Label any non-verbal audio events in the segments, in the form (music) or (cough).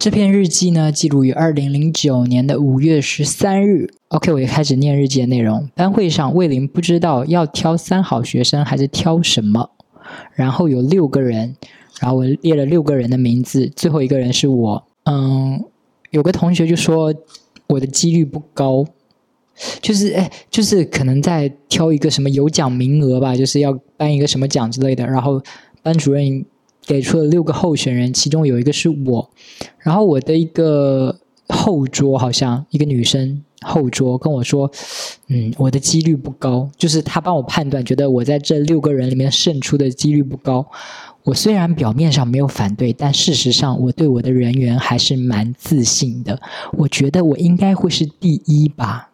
这篇日记呢，记录于二零零九年的五月十三日。OK，我也开始念日记的内容。班会上，魏林不知道要挑三好学生还是挑什么，然后有六个人，然后我列了六个人的名字，最后一个人是我。嗯，有个同学就说我的几率不高，就是哎，就是可能在挑一个什么有奖名额吧，就是要颁一个什么奖之类的。然后班主任给出了六个候选人，其中有一个是我，然后我的一个后桌好像一个女生。后桌跟我说：“嗯，我的几率不高，就是他帮我判断，觉得我在这六个人里面胜出的几率不高。我虽然表面上没有反对，但事实上我对我的人缘还是蛮自信的。我觉得我应该会是第一吧。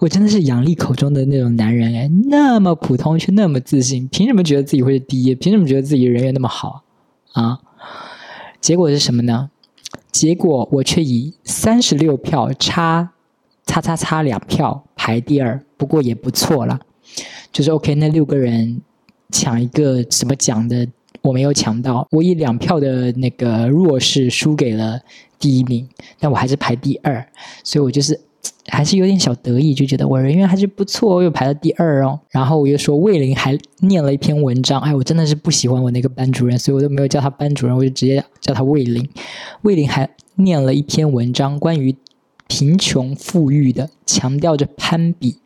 我真的是杨丽口中的那种男人哎，那么普通却那么自信，凭什么觉得自己会是第一？凭什么觉得自己人缘那么好啊？结果是什么呢？”结果我却以三十六票差，差差差两票排第二，不过也不错了。就是 OK，那六个人抢一个什么奖的，我没有抢到。我以两票的那个弱势输给了第一名，但我还是排第二，所以我就是。还是有点小得意，就觉得我人缘还是不错，我又排到第二哦。然后我又说魏林还念了一篇文章，哎，我真的是不喜欢我那个班主任，所以我都没有叫他班主任，我就直接叫他魏林。魏林还念了一篇文章，关于贫穷富裕的，强调着攀比。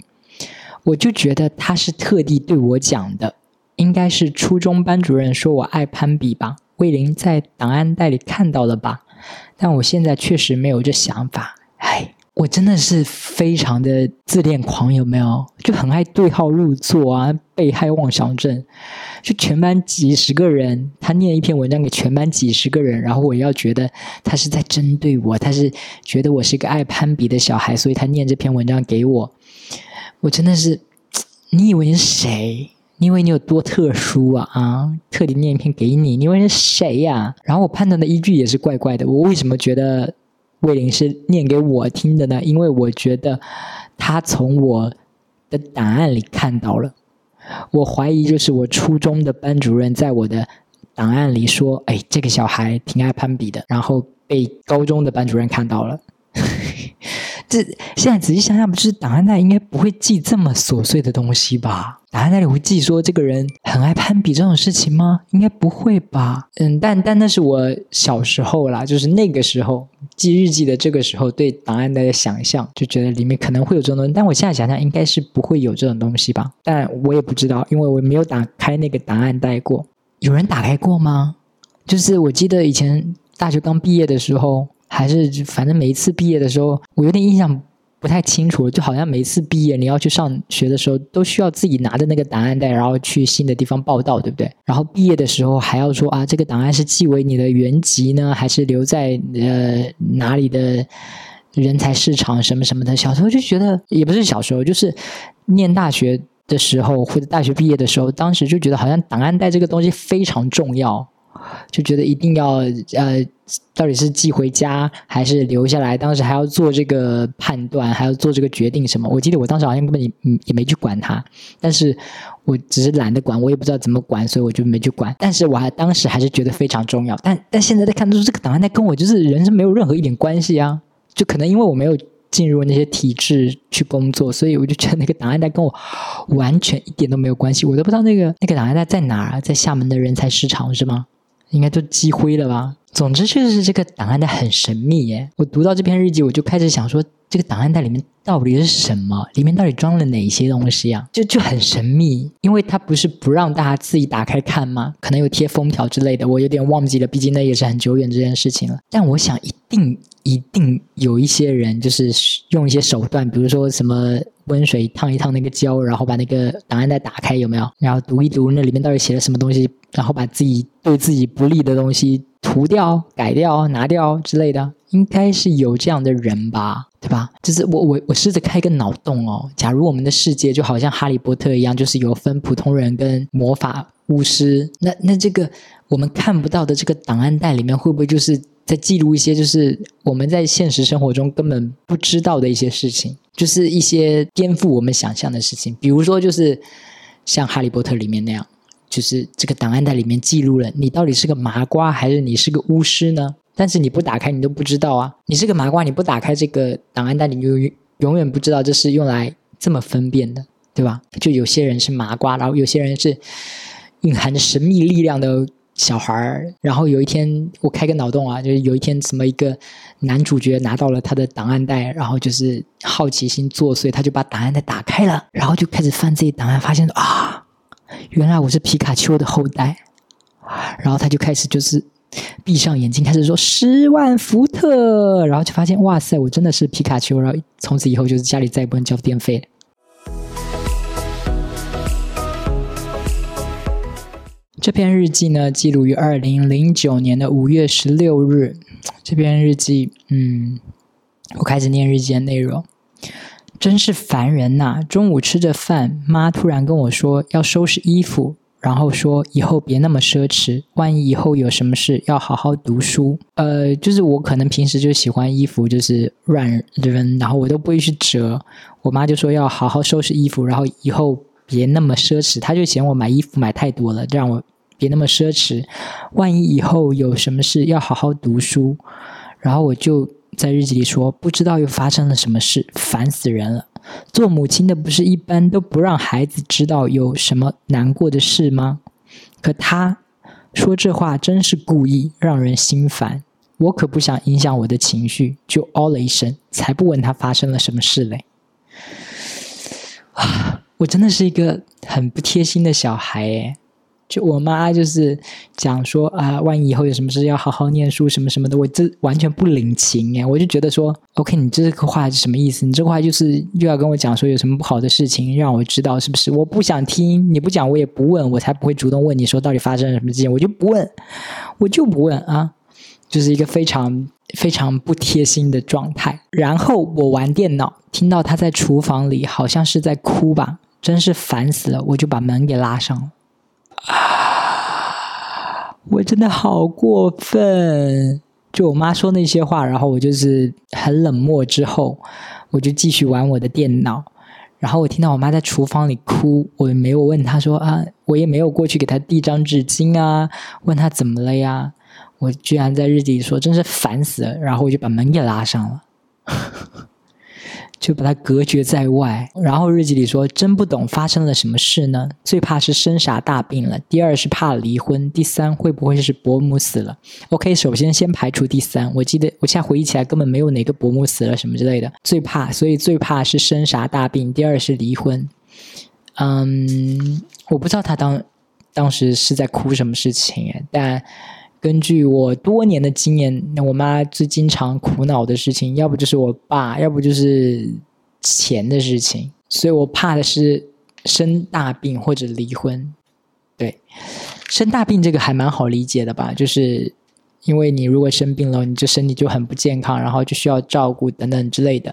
我就觉得他是特地对我讲的，应该是初中班主任说我爱攀比吧。魏林在档案袋里看到了吧？但我现在确实没有这想法，唉。我真的是非常的自恋狂，有没有？就很爱对号入座啊，被害妄想症。就全班几十个人，他念一篇文章给全班几十个人，然后我要觉得他是在针对我，他是觉得我是一个爱攀比的小孩，所以他念这篇文章给我。我真的是，你以为你是谁？你以为你有多特殊啊？啊，特地念一篇给你，你以为是谁呀？然后我判断的依据也是怪怪的，我为什么觉得？魏林是念给我听的呢，因为我觉得他从我的档案里看到了。我怀疑就是我初中的班主任在我的档案里说：“哎，这个小孩挺爱攀比的。”然后被高中的班主任看到了。这现在仔细想想，不是档案袋应该不会记这么琐碎的东西吧？档案袋里会记说这个人很爱攀比这种事情吗？应该不会吧？嗯，但但那是我小时候啦，就是那个时候记日记的这个时候，对档案袋的想象，就觉得里面可能会有这种东西。但我现在想想，应该是不会有这种东西吧？但我也不知道，因为我没有打开那个档案袋过。有人打开过吗？就是我记得以前大学刚毕业的时候。还是反正每一次毕业的时候，我有点印象不太清楚。就好像每一次毕业你要去上学的时候，都需要自己拿着那个档案袋，然后去新的地方报道，对不对？然后毕业的时候还要说啊，这个档案是寄为你的原籍呢，还是留在呃哪里的人才市场什么什么的。小时候就觉得，也不是小时候，就是念大学的时候或者大学毕业的时候，当时就觉得好像档案袋这个东西非常重要。就觉得一定要呃，到底是寄回家还是留下来？当时还要做这个判断，还要做这个决定什么？我记得我当时好像根本也也没去管它，但是我只是懒得管，我也不知道怎么管，所以我就没去管。但是我还当时还是觉得非常重要。但但现在在看，就是这个档案袋跟我就是人生没有任何一点关系啊！就可能因为我没有进入那些体制去工作，所以我就觉得那个档案袋跟我完全一点都没有关系。我都不知道那个那个档案袋在哪儿，在厦门的人才市场是吗？应该就积灰了吧？总之确实是这个档案袋很神秘耶。我读到这篇日记，我就开始想说，这个档案袋里面到底是什么？里面到底装了哪些东西啊？就就很神秘，因为它不是不让大家自己打开看吗？可能有贴封条之类的，我有点忘记了，毕竟那也是很久远这件事情了。但我想，一定一定有一些人就是用一些手段，比如说什么温水烫一烫那个胶，然后把那个档案袋打开，有没有？然后读一读那里面到底写了什么东西？然后把自己对自己不利的东西涂掉、改掉、拿掉之类的，应该是有这样的人吧，对吧？就是我我我试着开个脑洞哦，假如我们的世界就好像哈利波特一样，就是有分普通人跟魔法巫师，那那这个我们看不到的这个档案袋里面，会不会就是在记录一些就是我们在现实生活中根本不知道的一些事情，就是一些颠覆我们想象的事情，比如说就是像哈利波特里面那样。就是这个档案袋里面记录了你到底是个麻瓜还是你是个巫师呢？但是你不打开，你都不知道啊。你是个麻瓜，你不打开这个档案袋，你就永远不知道这是用来这么分辨的，对吧？就有些人是麻瓜，然后有些人是蕴含着神秘力量的小孩儿。然后有一天，我开个脑洞啊，就是有一天，什么一个男主角拿到了他的档案袋，然后就是好奇心作祟，他就把档案袋打开了，然后就开始翻这些档案，发现啊，原来我是皮卡丘的后代。然后他就开始就是闭上眼睛，开始说十万伏特，然后就发现哇塞，我真的是皮卡丘，然后从此以后就是家里再也不能交电费。这篇日记呢，记录于二零零九年的五月十六日。这篇日记，嗯，我开始念日记的内容，真是烦人呐！中午吃着饭，妈突然跟我说要收拾衣服。然后说以后别那么奢侈，万一以后有什么事，要好好读书。呃，就是我可能平时就喜欢衣服，就是乱扔，然后我都不会去折。我妈就说要好好收拾衣服，然后以后别那么奢侈。她就嫌我买衣服买太多了，让我别那么奢侈。万一以后有什么事，要好好读书。然后我就在日记里说，不知道又发生了什么事，烦死人了。做母亲的不是一般都不让孩子知道有什么难过的事吗？可他说这话真是故意，让人心烦。我可不想影响我的情绪，就哦了一声，才不问他发生了什么事嘞。啊，(sighs) 我真的是一个很不贴心的小孩诶。就我妈就是讲说啊，万一以后有什么事要好好念书什么什么的，我这完全不领情哎，我就觉得说，OK，你这个话是什么意思？你这个话就是又要跟我讲说有什么不好的事情让我知道是不是？我不想听，你不讲我也不问，我才不会主动问你说到底发生了什么事情，我就不问，我就不问啊，就是一个非常非常不贴心的状态。然后我玩电脑，听到他在厨房里好像是在哭吧，真是烦死了，我就把门给拉上了。啊！(sighs) 我真的好过分！就我妈说那些话，然后我就是很冷漠。之后我就继续玩我的电脑。然后我听到我妈在厨房里哭，我也没有问她说啊，我也没有过去给她递张纸巾啊，问她怎么了呀？我居然在日记里说，真是烦死了。然后我就把门给拉上了。(laughs) 就把它隔绝在外。然后日记里说：“真不懂发生了什么事呢？最怕是生啥大病了。第二是怕离婚。第三会不会是伯母死了？OK，首先先排除第三。我记得我现在回忆起来根本没有哪个伯母死了什么之类的。最怕，所以最怕是生啥大病。第二是离婚。嗯，我不知道他当当时是在哭什么事情但。”根据我多年的经验，那我妈最经常苦恼的事情，要不就是我爸，要不就是钱的事情。所以我怕的是生大病或者离婚。对，生大病这个还蛮好理解的吧？就是因为你如果生病了，你这身体就很不健康，然后就需要照顾等等之类的。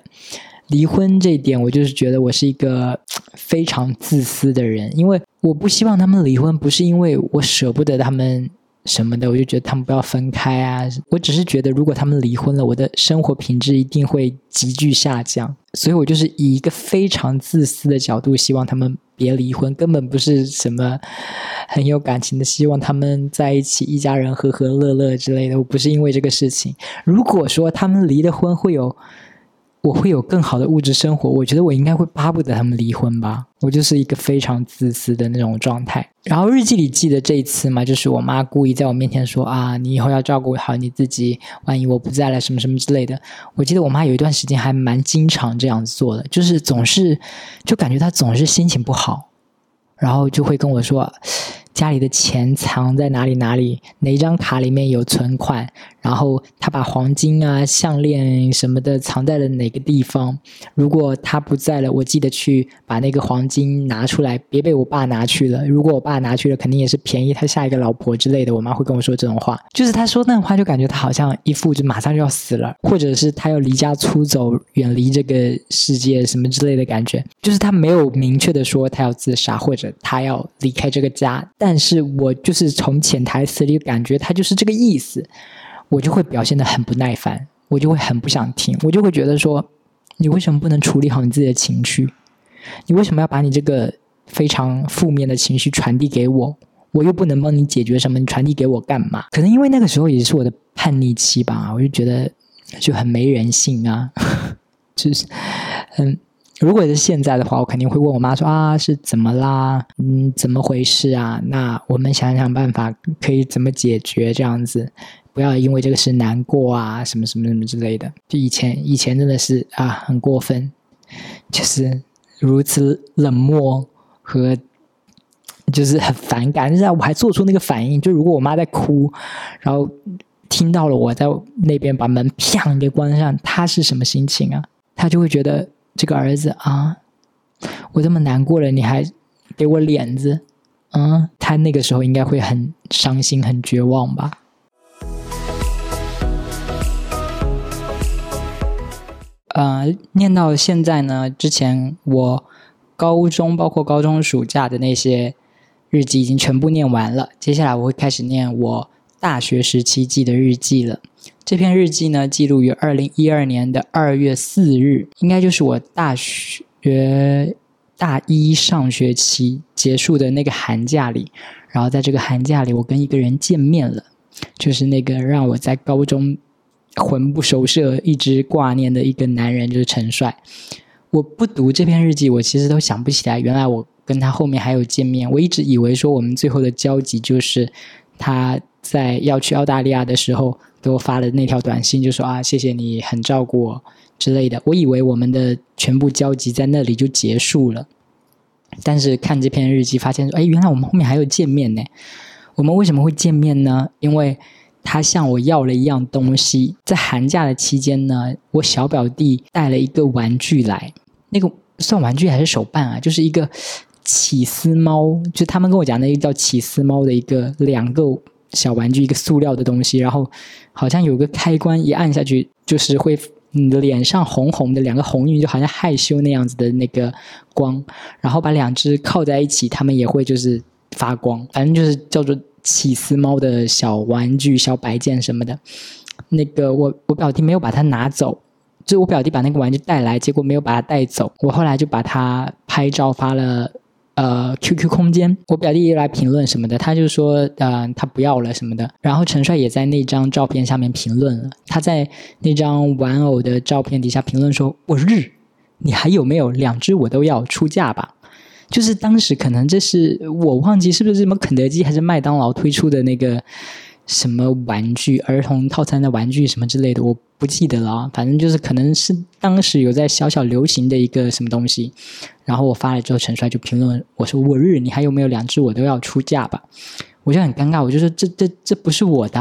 离婚这一点，我就是觉得我是一个非常自私的人，因为我不希望他们离婚，不是因为我舍不得他们。什么的，我就觉得他们不要分开啊！我只是觉得，如果他们离婚了，我的生活品质一定会急剧下降。所以我就是以一个非常自私的角度，希望他们别离婚，根本不是什么很有感情的，希望他们在一起，一家人和和乐乐之类的。我不是因为这个事情。如果说他们离了婚，会有。我会有更好的物质生活，我觉得我应该会巴不得他们离婚吧。我就是一个非常自私的那种状态。然后日记里记得这一次嘛，就是我妈故意在我面前说啊，你以后要照顾好你自己，万一我不在了什么什么之类的。我记得我妈有一段时间还蛮经常这样做的，就是总是就感觉她总是心情不好，然后就会跟我说。家里的钱藏在哪里？哪里哪张卡里面有存款？然后他把黄金啊、项链什么的藏在了哪个地方？如果他不在了，我记得去把那个黄金拿出来，别被我爸拿去了。如果我爸拿去了，肯定也是便宜他下一个老婆之类的。我妈会跟我说这种话，就是他说那话，就感觉他好像一副就马上就要死了，或者是他要离家出走，远离这个世界什么之类的感觉。就是他没有明确的说他要自杀，或者他要离开这个家。但是我就是从潜台词里感觉他就是这个意思，我就会表现的很不耐烦，我就会很不想听，我就会觉得说，你为什么不能处理好你自己的情绪？你为什么要把你这个非常负面的情绪传递给我？我又不能帮你解决什么，你传递给我干嘛？可能因为那个时候也是我的叛逆期吧，我就觉得就很没人性啊，(laughs) 就是嗯。如果是现在的话，我肯定会问我妈说啊，是怎么啦？嗯，怎么回事啊？那我们想想办法，可以怎么解决这样子？不要因为这个事难过啊，什么什么什么之类的。就以前以前真的是啊，很过分，就是如此冷漠和就是很反感。现在我还做出那个反应，就如果我妈在哭，然后听到了我在那边把门啪给关上，她是什么心情啊？她就会觉得。这个儿子啊，我这么难过了，你还给我脸子，嗯，他那个时候应该会很伤心、很绝望吧。呃，念到现在呢，之前我高中包括高中暑假的那些日记已经全部念完了，接下来我会开始念我大学时期记的日记了。这篇日记呢，记录于二零一二年的二月四日，应该就是我大学大一上学期结束的那个寒假里。然后在这个寒假里，我跟一个人见面了，就是那个让我在高中魂不守舍、一直挂念的一个男人，就是陈帅。我不读这篇日记，我其实都想不起来，原来我跟他后面还有见面。我一直以为说我们最后的交集就是他在要去澳大利亚的时候。给我发了那条短信，就说啊，谢谢你很照顾我之类的。我以为我们的全部交集在那里就结束了，但是看这篇日记发现，哎，原来我们后面还有见面呢。我们为什么会见面呢？因为他向我要了一样东西。在寒假的期间呢，我小表弟带了一个玩具来，那个算玩具还是手办啊？就是一个起司猫，就他们跟我讲那个叫起司猫的一个两个。小玩具一个塑料的东西，然后好像有个开关，一按下去就是会你的脸上红红的两个红晕，就好像害羞那样子的那个光，然后把两只靠在一起，它们也会就是发光，反正就是叫做起司猫的小玩具、小摆件什么的。那个我我表弟没有把它拿走，就我表弟把那个玩具带来，结果没有把它带走，我后来就把它拍照发了。呃，QQ 空间，我表弟又来评论什么的，他就说，呃，他不要了什么的。然后陈帅也在那张照片下面评论了，他在那张玩偶的照片底下评论说：“我日，你还有没有两只我都要出价吧？”就是当时可能这是我忘记是不是什么肯德基还是麦当劳推出的那个。什么玩具、儿童套餐的玩具什么之类的，我不记得了。反正就是可能是当时有在小小流行的一个什么东西。然后我发了之后，陈帅就评论我说：“我日，你还有没有两只我都要出价吧？”我就很尴尬，我就说：“这这这不是我的。”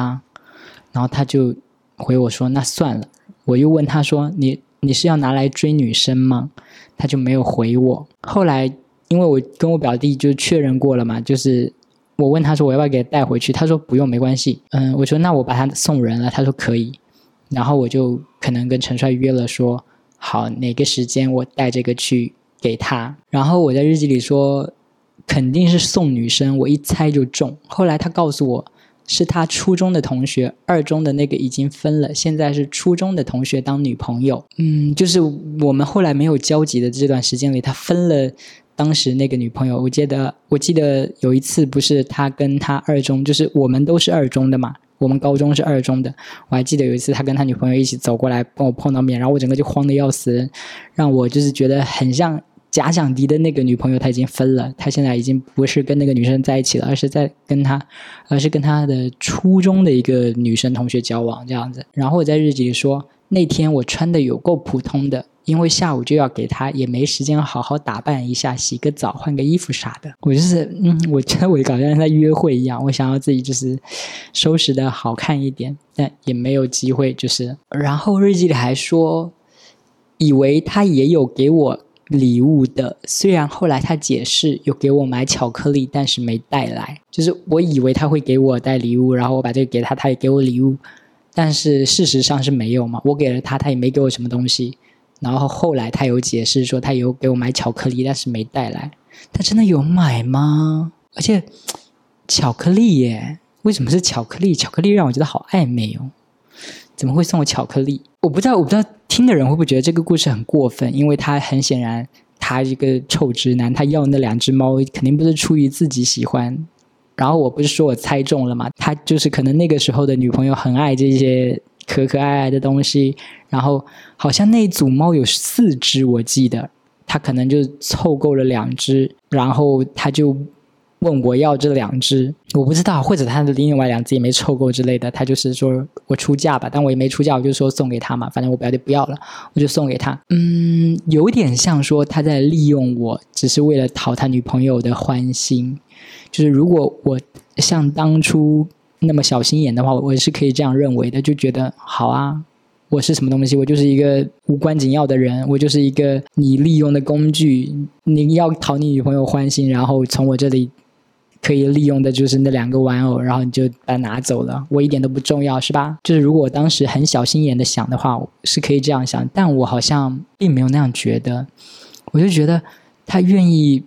然后他就回我说：“那算了。”我又问他说：“你你是要拿来追女生吗？”他就没有回我。后来因为我跟我表弟就确认过了嘛，就是。我问他说我要不要给他带回去，他说不用，没关系。嗯，我说那我把他送人了，他说可以。然后我就可能跟陈帅约了说好哪个时间我带这个去给他。然后我在日记里说肯定是送女生，我一猜就中。后来他告诉我是他初中的同学，二中的那个已经分了，现在是初中的同学当女朋友。嗯，就是我们后来没有交集的这段时间里，他分了。当时那个女朋友，我记得，我记得有一次不是他跟他二中，就是我们都是二中的嘛，我们高中是二中的。我还记得有一次他跟他女朋友一起走过来跟我碰到面，然后我整个就慌的要死，让我就是觉得很像假想敌的那个女朋友，他已经分了，他现在已经不是跟那个女生在一起了，而是在跟他，而是跟他的初中的一个女生同学交往这样子。然后我在日记里说，那天我穿的有够普通的。因为下午就要给他，也没时间好好打扮一下，洗个澡、换个衣服啥的。我就是，嗯，我觉得我搞像在约会一样，我想要自己就是收拾的好看一点，但也没有机会。就是，然后日记里还说，以为他也有给我礼物的，虽然后来他解释有给我买巧克力，但是没带来。就是我以为他会给我带礼物，然后我把这个给他，他也给我礼物，但是事实上是没有嘛。我给了他，他也没给我什么东西。然后后来他有解释说他有给我买巧克力，但是没带来。他真的有买吗？而且巧克力耶，为什么是巧克力？巧克力让我觉得好暧昧哦。怎么会送我巧克力？我不知道，我不知道听的人会不会觉得这个故事很过分？因为他很显然，他一个臭直男，他要那两只猫肯定不是出于自己喜欢，然后我不是说我猜中了嘛？他就是可能那个时候的女朋友很爱这些可可爱爱的东西，然后好像那组猫有四只，我记得他可能就凑够了两只，然后他就。问我要这两只，我不知道，或者他的另外两只也没凑够之类的，他就是说我出价吧，但我也没出价，我就说送给他嘛，反正我表弟不要了，我就送给他。嗯，有点像说他在利用我，只是为了讨他女朋友的欢心。就是如果我像当初那么小心眼的话，我是可以这样认为的，就觉得好啊，我是什么东西？我就是一个无关紧要的人，我就是一个你利用的工具，你要讨你女朋友欢心，然后从我这里。可以利用的就是那两个玩偶，然后你就把它拿走了，我一点都不重要，是吧？就是如果我当时很小心眼的想的话，是可以这样想，但我好像并没有那样觉得。我就觉得他愿意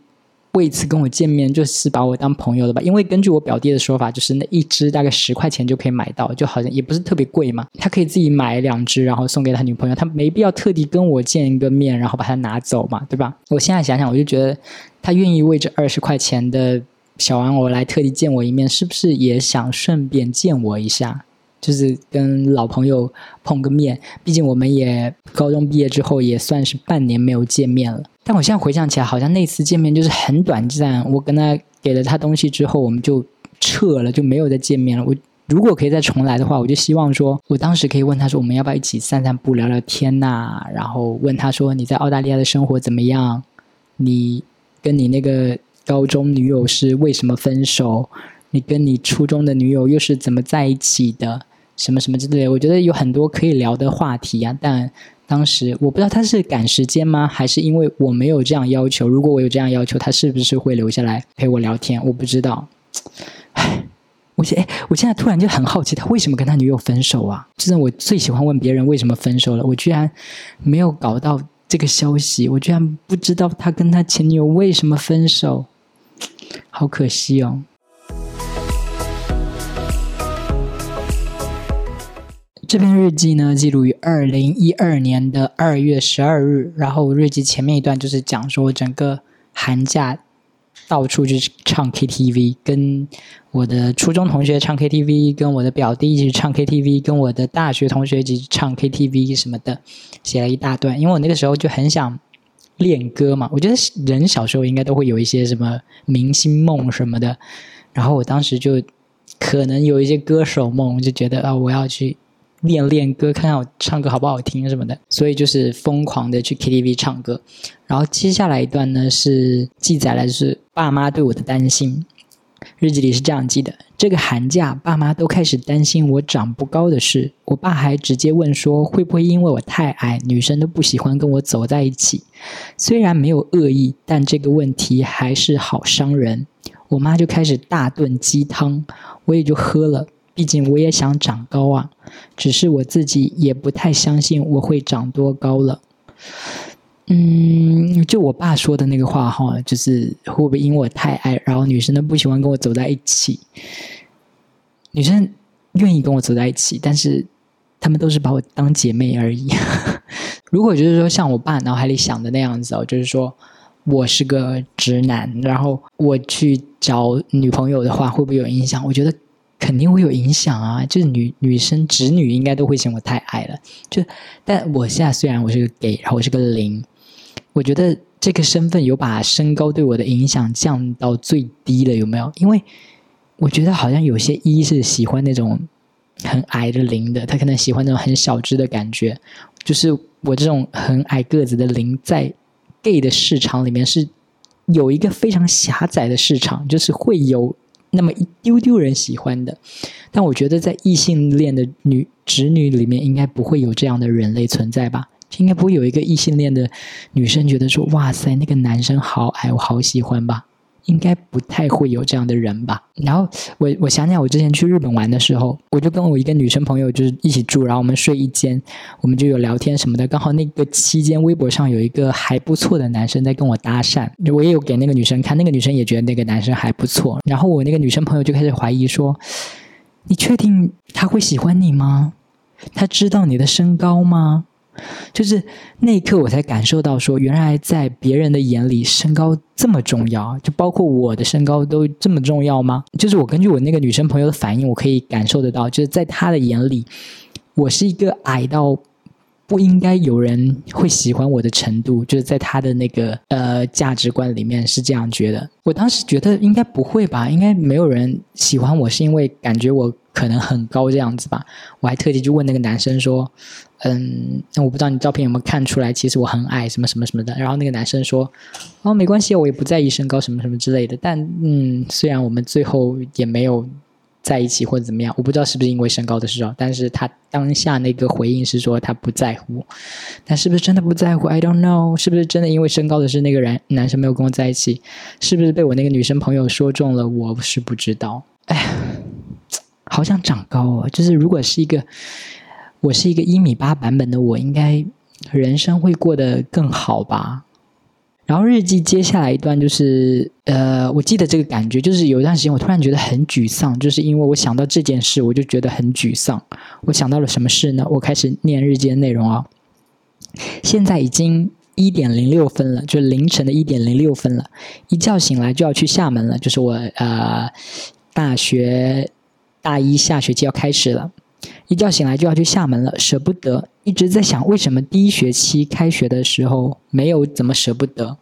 为此跟我见面，就是把我当朋友的吧。因为根据我表弟的说法，就是那一只大概十块钱就可以买到，就好像也不是特别贵嘛。他可以自己买两只，然后送给他女朋友，他没必要特地跟我见一个面，然后把它拿走嘛，对吧？我现在想想，我就觉得他愿意为这二十块钱的。小玩偶来特地见我一面，是不是也想顺便见我一下？就是跟老朋友碰个面。毕竟我们也高中毕业之后也算是半年没有见面了。但我现在回想起来，好像那次见面就是很短暂。我跟他给了他东西之后，我们就撤了，就没有再见面了。我如果可以再重来的话，我就希望说，我当时可以问他说，我们要不要一起散散步、聊聊天呐？然后问他说，你在澳大利亚的生活怎么样？你跟你那个。高中女友是为什么分手？你跟你初中的女友又是怎么在一起的？什么什么之类，我觉得有很多可以聊的话题啊。但当时我不知道他是赶时间吗，还是因为我没有这样要求。如果我有这样要求，他是不是会留下来陪我聊天？我不知道。唉，(sighs) 我现哎，我现在突然就很好奇，他为什么跟他女友分手啊？就是我最喜欢问别人为什么分手了，我居然没有搞到这个消息，我居然不知道他跟他前女友为什么分手。好可惜哦。这篇日记呢，记录于二零一二年的二月十二日。然后日记前面一段就是讲说，整个寒假到处去唱 KTV，跟我的初中同学唱 KTV，跟我的表弟一起唱 KTV，跟我的大学同学一起唱 KTV 什么的，写了一大段。因为我那个时候就很想。练歌嘛，我觉得人小时候应该都会有一些什么明星梦什么的，然后我当时就可能有一些歌手梦，就觉得啊，我要去练练歌，看看我唱歌好不好听什么的，所以就是疯狂的去 KTV 唱歌。然后接下来一段呢是记载了就是爸妈对我的担心。日记里是这样记的：这个寒假，爸妈都开始担心我长不高的事。我爸还直接问说，会不会因为我太矮，女生都不喜欢跟我走在一起？虽然没有恶意，但这个问题还是好伤人。我妈就开始大炖鸡汤，我也就喝了。毕竟我也想长高啊，只是我自己也不太相信我会长多高了。嗯，就我爸说的那个话哈，就是会不会因为我太矮，然后女生都不喜欢跟我走在一起？女生愿意跟我走在一起，但是他们都是把我当姐妹而已。(laughs) 如果就是说像我爸脑海里想的那样子哦，就是说我是个直男，然后我去找女朋友的话，会不会有影响？我觉得肯定会有影响啊。就是女女生直女应该都会嫌我太矮了。就但我现在虽然我是个 gay，然后我是个零。我觉得这个身份有把身高对我的影响降到最低了，有没有？因为我觉得好像有些一是喜欢那种很矮的零的，他可能喜欢那种很小只的感觉。就是我这种很矮个子的零，在 gay 的市场里面是有一个非常狭窄的市场，就是会有那么一丢丢人喜欢的。但我觉得在异性恋的女侄女里面，应该不会有这样的人类存在吧。应该不会有一个异性恋的女生觉得说：“哇塞，那个男生好矮，我好喜欢吧？”应该不太会有这样的人吧。然后我我想想，我之前去日本玩的时候，我就跟我一个女生朋友就是一起住，然后我们睡一间，我们就有聊天什么的。刚好那个期间，微博上有一个还不错的男生在跟我搭讪，我也有给那个女生看，那个女生也觉得那个男生还不错。然后我那个女生朋友就开始怀疑说：“你确定他会喜欢你吗？他知道你的身高吗？”就是那一刻我才感受到说，原来在别人的眼里，身高这么重要，就包括我的身高都这么重要吗？就是我根据我那个女生朋友的反应，我可以感受得到，就是在她的眼里，我是一个矮到。不应该有人会喜欢我的程度，就是在他的那个呃价值观里面是这样觉得。我当时觉得应该不会吧，应该没有人喜欢我是因为感觉我可能很高这样子吧。我还特地去问那个男生说：“嗯，那我不知道你照片有没有看出来，其实我很矮，什么什么什么的。”然后那个男生说：“哦，没关系，我也不在意身高什么什么之类的。”但嗯，虽然我们最后也没有。在一起或者怎么样，我不知道是不是因为身高的事哦。但是他当下那个回应是说他不在乎，但是不是真的不在乎？I don't know，是不是真的因为身高的是那个人男生没有跟我在一起？是不是被我那个女生朋友说中了？我是不知道。哎，好想长高哦！就是如果是一个我是一个一米八版本的我，应该人生会过得更好吧。然后日记接下来一段就是，呃，我记得这个感觉，就是有一段时间我突然觉得很沮丧，就是因为我想到这件事，我就觉得很沮丧。我想到了什么事呢？我开始念日记的内容啊。现在已经一点零六分了，就凌晨的一点零六分了。一觉醒来就要去厦门了，就是我呃大学大一下学期要开始了。一觉醒来就要去厦门了，舍不得，一直在想为什么第一学期开学的时候没有怎么舍不得，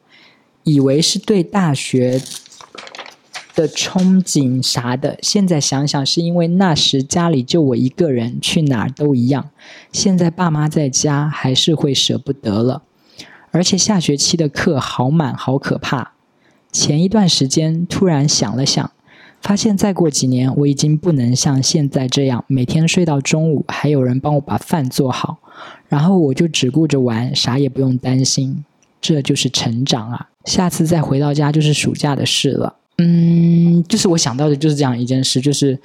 以为是对大学的憧憬啥的，现在想想是因为那时家里就我一个人，去哪儿都一样，现在爸妈在家还是会舍不得了，而且下学期的课好满，好可怕。前一段时间突然想了想。发现再过几年，我已经不能像现在这样每天睡到中午，还有人帮我把饭做好，然后我就只顾着玩，啥也不用担心。这就是成长啊！下次再回到家就是暑假的事了。嗯，就是我想到的就是这样一件事，就是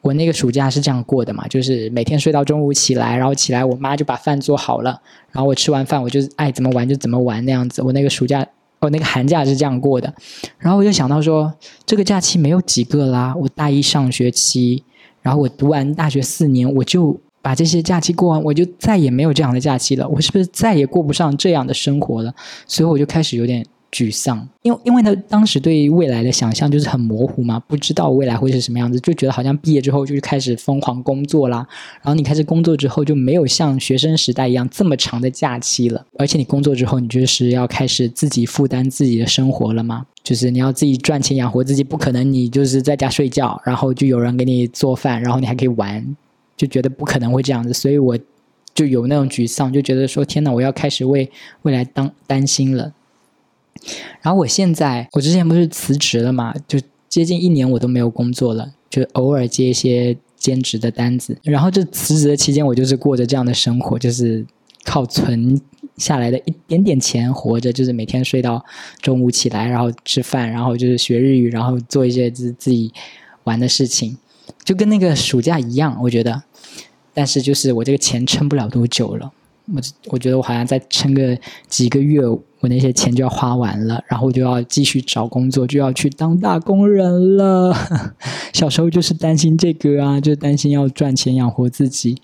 我那个暑假是这样过的嘛，就是每天睡到中午起来，然后起来我妈就把饭做好了，然后我吃完饭我就爱怎么玩就怎么玩那样子。我那个暑假。我那个寒假是这样过的，然后我就想到说，这个假期没有几个啦。我大一上学期，然后我读完大学四年，我就把这些假期过完，我就再也没有这样的假期了。我是不是再也过不上这样的生活了？所以我就开始有点。沮丧，因为因为呢，当时对未来的想象就是很模糊嘛，不知道未来会是什么样子，就觉得好像毕业之后就开始疯狂工作啦。然后你开始工作之后，就没有像学生时代一样这么长的假期了。而且你工作之后，你就是要开始自己负担自己的生活了嘛，就是你要自己赚钱养活自己，不可能你就是在家睡觉，然后就有人给你做饭，然后你还可以玩，就觉得不可能会这样子。所以我就有那种沮丧，就觉得说天哪，我要开始为未来当担心了。然后我现在，我之前不是辞职了嘛，就接近一年我都没有工作了，就偶尔接一些兼职的单子。然后这辞职的期间，我就是过着这样的生活，就是靠存下来的一点点钱活着，就是每天睡到中午起来，然后吃饭，然后就是学日语，然后做一些自自己玩的事情，就跟那个暑假一样，我觉得。但是就是我这个钱撑不了多久了。我我觉得我好像再撑个几个月，我那些钱就要花完了，然后我就要继续找工作，就要去当打工人了。(laughs) 小时候就是担心这个啊，就担心要赚钱养活自己，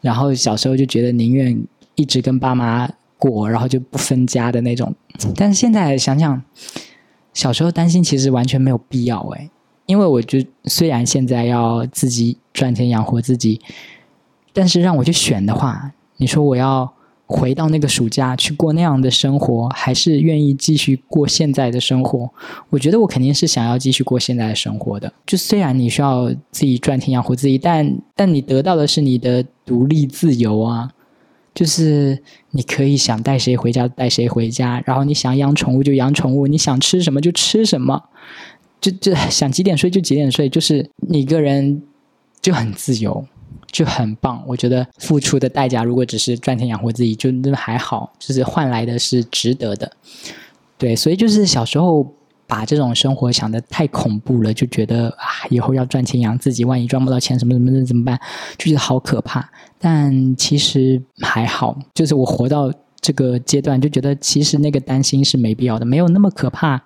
然后小时候就觉得宁愿一直跟爸妈过，然后就不分家的那种。但是现在想想，小时候担心其实完全没有必要诶，因为我就虽然现在要自己赚钱养活自己，但是让我去选的话。你说我要回到那个暑假去过那样的生活，还是愿意继续过现在的生活？我觉得我肯定是想要继续过现在的生活的。就虽然你需要自己赚钱养活自己，但但你得到的是你的独立自由啊！就是你可以想带谁回家带谁回家，然后你想养宠物就养宠物，你想吃什么就吃什么，就就想几点睡就几点睡，就是你一个人就很自由。就很棒，我觉得付出的代价如果只是赚钱养活自己，就那还好，就是换来的是值得的。对，所以就是小时候把这种生活想的太恐怖了，就觉得啊，以后要赚钱养自己，万一赚不到钱什么什么的怎么办？就觉得好可怕。但其实还好，就是我活到这个阶段，就觉得其实那个担心是没必要的，没有那么可怕，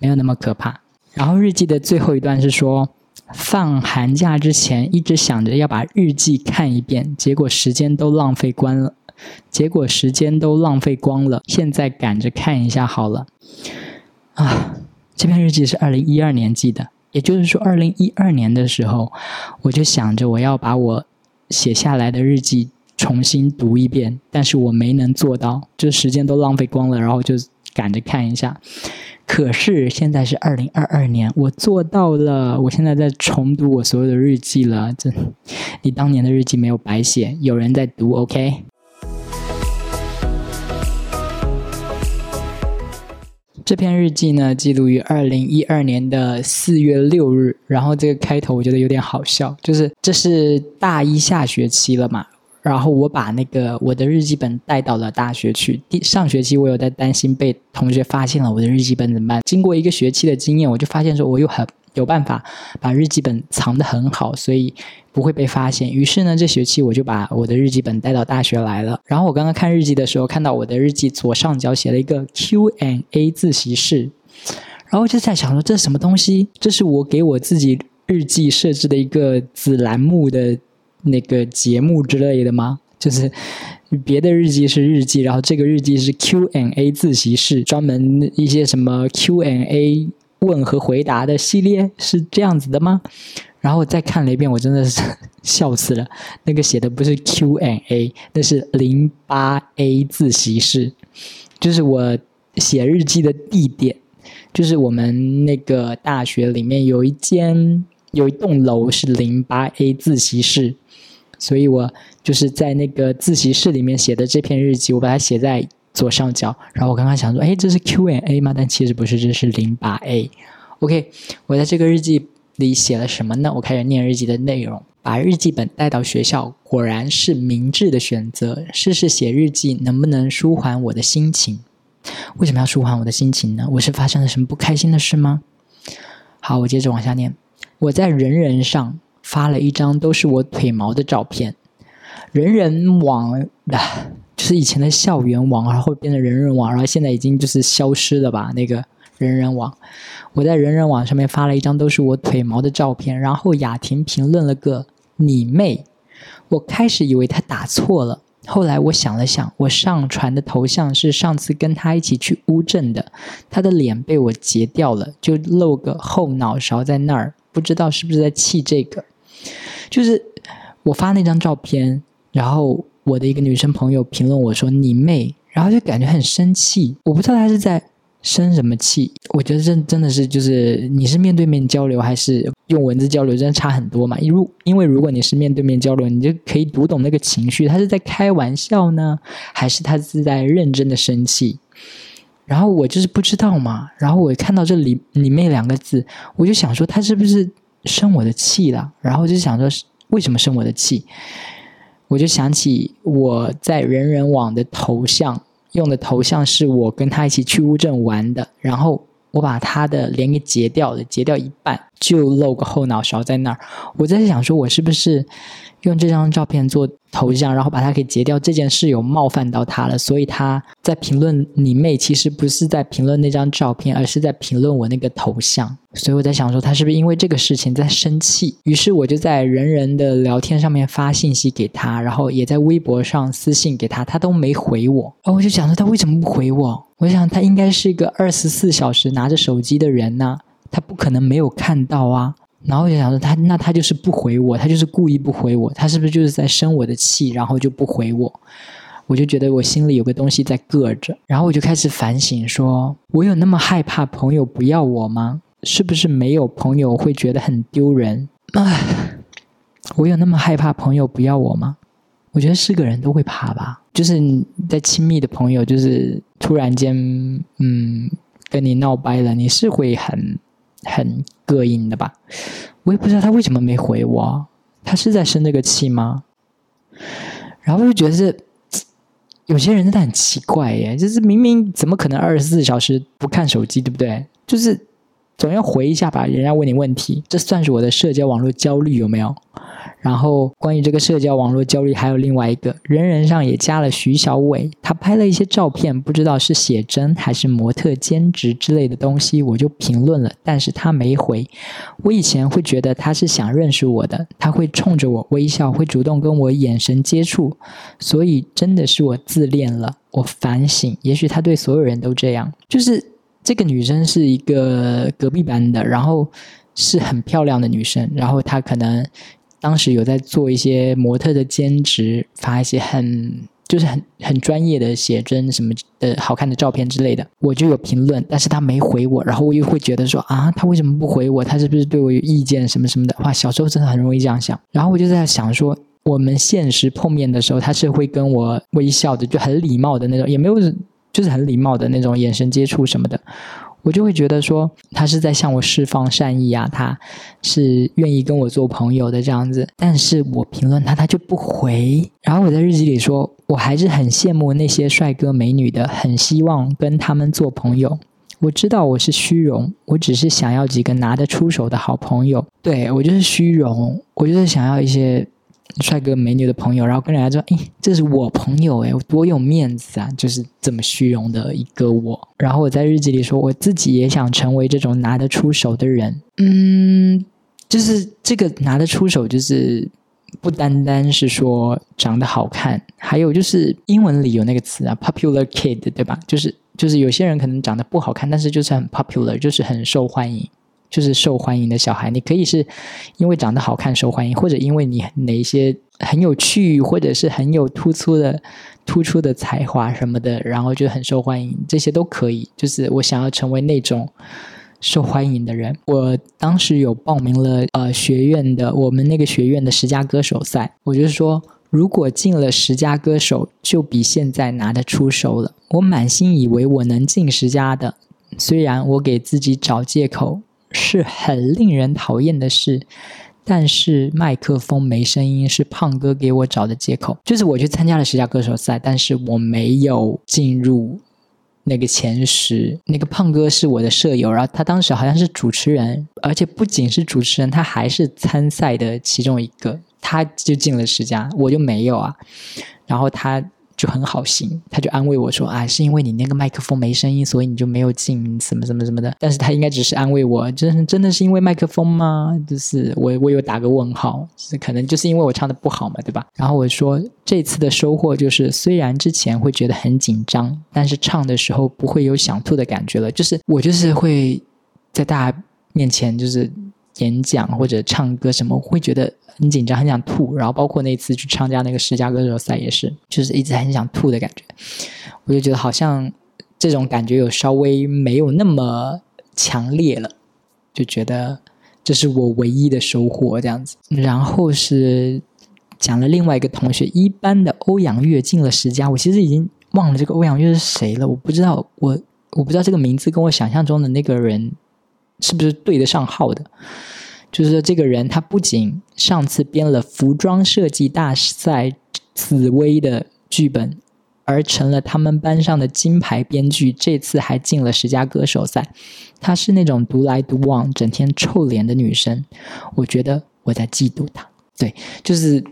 没有那么可怕。然后日记的最后一段是说。放寒假之前一直想着要把日记看一遍，结果时间都浪费光了，结果时间都浪费光了，现在赶着看一下好了。啊，这篇日记是二零一二年记的，也就是说，二零一二年的时候，我就想着我要把我写下来的日记重新读一遍，但是我没能做到，就时间都浪费光了，然后就赶着看一下。可是现在是二零二二年，我做到了。我现在在重读我所有的日记了。这，你当年的日记没有白写，有人在读。OK。这篇日记呢，记录于二零一二年的四月六日。然后这个开头我觉得有点好笑，就是这是大一下学期了嘛。然后我把那个我的日记本带到了大学去。第上学期我有在担心被同学发现了我的日记本怎么办？经过一个学期的经验，我就发现说我有很有办法把日记本藏得很好，所以不会被发现。于是呢，这学期我就把我的日记本带到大学来了。然后我刚刚看日记的时候，看到我的日记左上角写了一个 Q&A 自习室，然后就在想说这是什么东西？这是我给我自己日记设置的一个子栏目的。那个节目之类的吗？就是别的日记是日记，然后这个日记是 Q&A 自习室，专门一些什么 Q&A 问和回答的系列，是这样子的吗？然后我再看了一遍，我真的是 (laughs) 笑死了。那个写的不是 Q&A，那是零八 A 自习室，就是我写日记的地点，就是我们那个大学里面有一间有一栋楼是零八 A 自习室。所以我就是在那个自习室里面写的这篇日记，我把它写在左上角。然后我刚刚想说，哎，这是 Q&A 吗？但其实不是，这是零八 A。OK，我在这个日记里写了什么呢？我开始念日记的内容。把日记本带到学校，果然是明智的选择。试试写日记能不能舒缓我的心情？为什么要舒缓我的心情呢？我是发生了什么不开心的事吗？好，我接着往下念。我在人人上。发了一张都是我腿毛的照片，人人网啊，(sighs) 就是以前的校园网，然后变成人人网，然后现在已经就是消失了吧？那个人人网，我在人人网上面发了一张都是我腿毛的照片，然后雅婷评论了个你妹，我开始以为他打错了，后来我想了想，我上传的头像是上次跟他一起去乌镇的，他的脸被我截掉了，就露个后脑勺在那儿，不知道是不是在气这个。就是我发那张照片，然后我的一个女生朋友评论我说你妹，然后就感觉很生气。我不知道她是在生什么气。我觉得这真的是就是你是面对面交流还是用文字交流，真的差很多嘛。如因为如果你是面对面交流，你就可以读懂那个情绪，他是在开玩笑呢，还是他是在认真的生气？然后我就是不知道嘛。然后我看到这里“你妹”两个字，我就想说他是不是？生我的气了，然后就想说为什么生我的气？我就想起我在人人网的头像用的头像是我跟他一起去乌镇玩的，然后我把他的脸给截掉了，截掉一半就露个后脑勺在那儿。我在想说，我是不是？用这张照片做头像，然后把它给截掉，这件事有冒犯到他了，所以他在评论你妹，其实不是在评论那张照片，而是在评论我那个头像。所以我在想说，他是不是因为这个事情在生气？于是我就在人人的聊天上面发信息给他，然后也在微博上私信给他，他都没回我。然后我就想说，他为什么不回我？我想他应该是一个二十四小时拿着手机的人呢，他不可能没有看到啊。然后我就想说，他那他就是不回我，他就是故意不回我，他是不是就是在生我的气，然后就不回我？我就觉得我心里有个东西在硌着，然后我就开始反省，说我有那么害怕朋友不要我吗？是不是没有朋友会觉得很丢人？唉，我有那么害怕朋友不要我吗？我觉得是个人都会怕吧，就是在亲密的朋友，就是突然间，嗯，跟你闹掰了，你是会很。很膈应的吧？我也不知道他为什么没回我，他是在生那个气吗？然后我就觉得这有些人真的很奇怪耶，就是明明怎么可能二十四小时不看手机，对不对？就是总要回一下吧，人家问你问题，这算是我的社交网络焦虑有没有？然后关于这个社交网络焦虑，还有另外一个人人上也加了徐小伟，他拍了一些照片，不知道是写真还是模特兼职之类的东西，我就评论了，但是他没回。我以前会觉得他是想认识我的，他会冲着我微笑，会主动跟我眼神接触，所以真的是我自恋了。我反省，也许他对所有人都这样，就是这个女生是一个隔壁班的，然后是很漂亮的女生，然后她可能。当时有在做一些模特的兼职，发一些很就是很很专业的写真什么的好看的照片之类的，我就有评论，但是她没回我，然后我又会觉得说啊，她为什么不回我？她是不是对我有意见什么什么的？哇，小时候真的很容易这样想。然后我就在想说，我们现实碰面的时候，他是会跟我微笑的，就很礼貌的那种，也没有就是很礼貌的那种眼神接触什么的。我就会觉得说，他是在向我释放善意啊，他是愿意跟我做朋友的这样子。但是我评论他，他就不回。然后我在日记里说，我还是很羡慕那些帅哥美女的，很希望跟他们做朋友。我知道我是虚荣，我只是想要几个拿得出手的好朋友。对我就是虚荣，我就是想要一些。帅哥美女的朋友，然后跟人家说：“哎，这是我朋友哎，我多有面子啊！”就是这么虚荣的一个我。然后我在日记里说：“我自己也想成为这种拿得出手的人。”嗯，就是这个拿得出手，就是不单单是说长得好看，还有就是英文里有那个词啊，“popular kid”，对吧？就是就是有些人可能长得不好看，但是就是很 popular，就是很受欢迎。就是受欢迎的小孩，你可以是因为长得好看受欢迎，或者因为你哪一些很有趣，或者是很有突出的、突出的才华什么的，然后就很受欢迎，这些都可以。就是我想要成为那种受欢迎的人。我当时有报名了呃学院的我们那个学院的十佳歌手赛，我就是说如果进了十佳歌手，就比现在拿得出手了。我满心以为我能进十佳的，虽然我给自己找借口。是很令人讨厌的事，但是麦克风没声音是胖哥给我找的借口。就是我去参加了十佳歌手赛，但是我没有进入那个前十。那个胖哥是我的舍友，然后他当时好像是主持人，而且不仅是主持人，他还是参赛的其中一个，他就进了十佳，我就没有啊。然后他。就很好心，他就安慰我说：“啊，是因为你那个麦克风没声音，所以你就没有进什么什么什么的。”但是他应该只是安慰我，真真的是因为麦克风吗？就是我我有打个问号，是可能就是因为我唱的不好嘛，对吧？然后我说这次的收获就是，虽然之前会觉得很紧张，但是唱的时候不会有想吐的感觉了。就是我就是会在大家面前就是演讲或者唱歌什么，会觉得。很紧张，很想吐，然后包括那次去参加那个十佳歌手赛也是，就是一直很想吐的感觉。我就觉得好像这种感觉有稍微没有那么强烈了，就觉得这是我唯一的收获这样子。然后是讲了另外一个同学一班的欧阳月进了十佳，我其实已经忘了这个欧阳月是谁了，我不知道我我不知道这个名字跟我想象中的那个人是不是对得上号的。就是说，这个人他不仅上次编了服装设计大赛紫薇的剧本，而成了他们班上的金牌编剧，这次还进了十佳歌手赛。她是那种独来独往、整天臭脸的女生，我觉得我在嫉妒她。对，就是。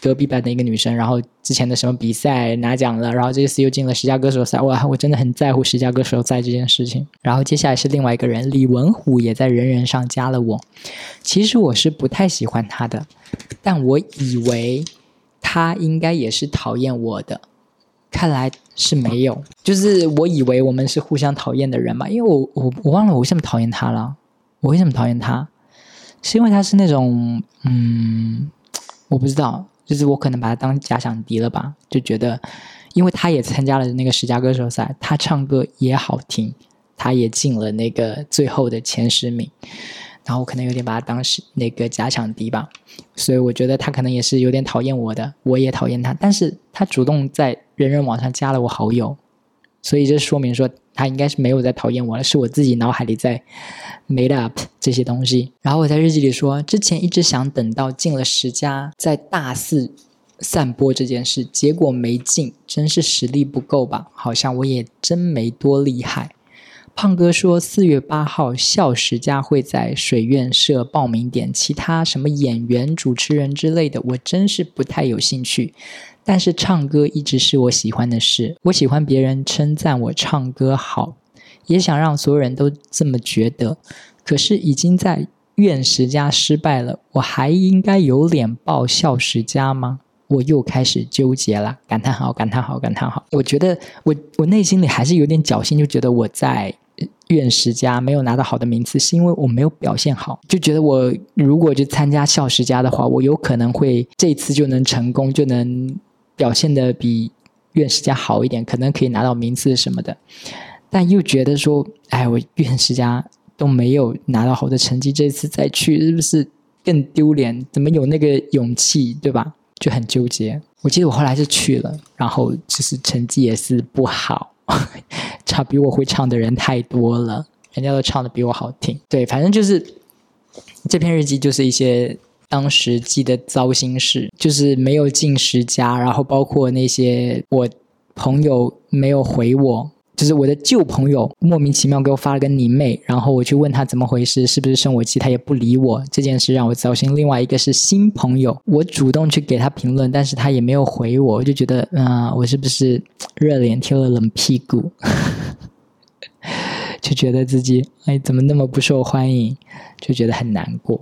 隔壁班的一个女生，然后之前的什么比赛拿奖了，然后这次又进了十佳歌手赛，哇，我真的很在乎十佳歌手赛这件事情。然后接下来是另外一个人，李文虎也在人人上加了我。其实我是不太喜欢他的，但我以为他应该也是讨厌我的，看来是没有。就是我以为我们是互相讨厌的人嘛，因为我我我忘了我为什么讨厌他了。我为什么讨厌他？是因为他是那种嗯，我不知道。就是我可能把他当假想敌了吧，就觉得，因为他也参加了那个十佳歌手赛，他唱歌也好听，他也进了那个最后的前十名，然后我可能有点把他当是那个假想敌吧，所以我觉得他可能也是有点讨厌我的，我也讨厌他，但是他主动在人人网上加了我好友。所以这说明说他应该是没有在讨厌我了，是我自己脑海里在 made up 这些东西。然后我在日记里说，之前一直想等到进了十佳，在大肆散播这件事，结果没进，真是实力不够吧？好像我也真没多厉害。胖哥说四月八号笑十家会在水院设报名点，其他什么演员、主持人之类的，我真是不太有兴趣。但是唱歌一直是我喜欢的事，我喜欢别人称赞我唱歌好，也想让所有人都这么觉得。可是已经在院十家失败了，我还应该有脸报笑十家吗？我又开始纠结了，感叹号，感叹号，感叹号。我觉得我我内心里还是有点侥幸，就觉得我在院十家没有拿到好的名次，是因为我没有表现好。就觉得我如果就参加校十家的话，我有可能会这次就能成功，就能表现的比院士家好一点，可能可以拿到名次什么的。但又觉得说，哎，我院士家都没有拿到好的成绩，这次再去是不是更丢脸？怎么有那个勇气，对吧？就很纠结。我记得我后来是去了，然后其实成绩也是不好，(laughs) 唱比我会唱的人太多了，人家都唱的比我好听。对，反正就是这篇日记就是一些当时记得糟心事，就是没有进十佳，然后包括那些我朋友没有回我。就是我的旧朋友莫名其妙给我发了个你妹，然后我去问他怎么回事，是不是生我气，他也不理我，这件事让我糟心。另外一个是新朋友，我主动去给他评论，但是他也没有回我，我就觉得，嗯，我是不是热脸贴了冷屁股？(laughs) 就觉得自己哎，怎么那么不受欢迎，就觉得很难过。